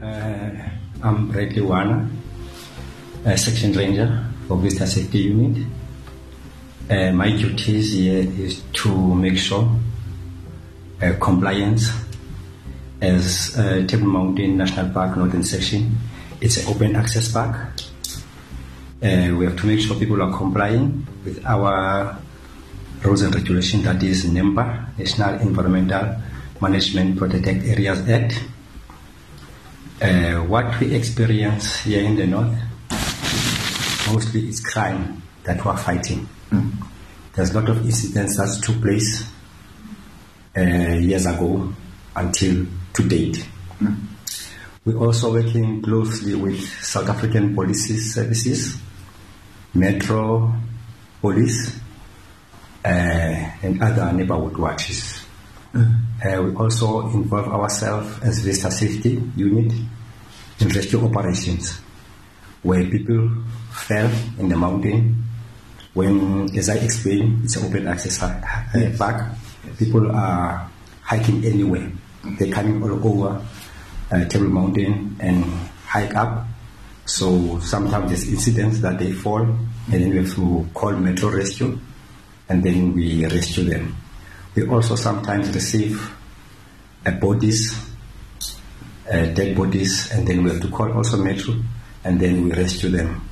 Uh, I'm Bradley Wana, a section ranger for Visitor Safety Unit. Uh, my duties here is to make sure uh, compliance as uh, Table Mountain National Park Northern Section. It's an open access park. Uh, we have to make sure people are complying with our rules and regulations, that is NEMPA, National Environmental Management Protected Areas Act. Uh, what we experience here in the north mostly is crime that we're fighting. Mm. There's a lot of incidents that took place uh, years ago until to date. Mm. We're also working closely with South African police services, Metro Police, uh, and other neighborhood watches. Uh, we also involve ourselves as visitor safety unit in rescue operations, where people fell in the mountain. When, as I explained, it's an open access yes. park. People are hiking anywhere. They're coming all over uh, Table Mountain and hike up. So sometimes there's incidents that they fall, and then we have to call Metro Rescue, and then we rescue them. We also sometimes receive uh, bodies, uh, dead bodies, and then we have to call also Metro, and then we rescue them,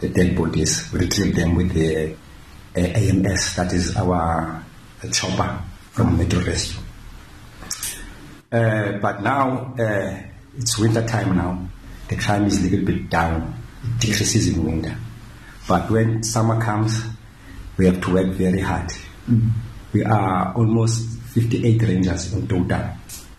the dead bodies, we retrieve them with the uh, AMS, that is our chopper from Metro Rescue. But now it's winter time now. The crime is a little bit down. It decreases in winter. But when summer comes, we have to work very hard. Mm-hmm. We are almost 58 rangers in total.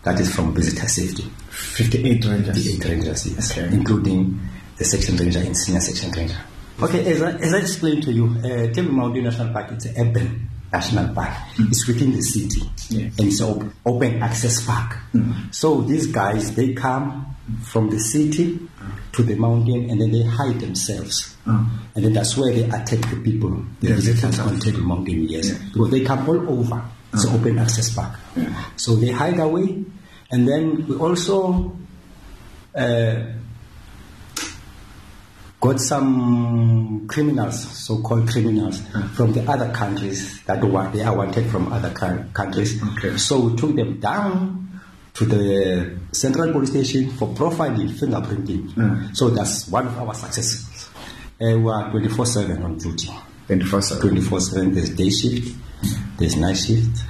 That is from visitor safety. 58 rangers? 58 rangers, yes. Okay. Including the section ranger and senior section ranger. Okay, as I, as I explained to you, uh, Table Mountain National Park is an urban national park. Mm-hmm. It's within the city, yes. and it's an open access park. Mm-hmm. So these guys, they come from the city to the mountain, and then they hide themselves, mm-hmm. and then that's where they attack the people, the yes, visitors on Table Mountain. Yes, because they come all over. It's an open access park. So they hide away, and then we also. Uh, got some criminals, so-called criminals, mm. from the other countries that were they are wanted from other countries. Okay. So we took them down to the central police station for profiling, fingerprinting. Mm. So that's one of our successes. Uh, we are 24/7 on duty. 24/7. 24/7. There's day shift. There's night shift.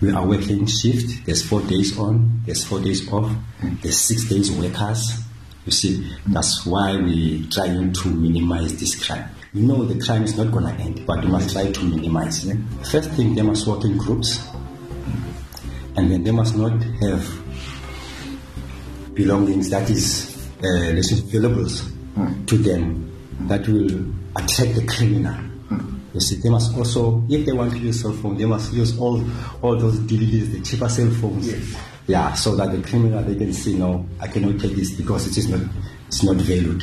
We are working shift. There's four days on. There's four days off. Mm. There's six days workers you see, that's why we're trying to minimize this crime. We know the crime is not going to end, but we must try to minimize it. First thing, they must work in groups, and then they must not have belongings that is, uh, let's say, valuables mm. to them that will attract the criminal. You see, they must also, if they want to use cell phone, they must use all all those DVDs, the cheaper cell phones. Yes yeah, so that the criminal they can say no, I cannot take this because it is not it's not valued.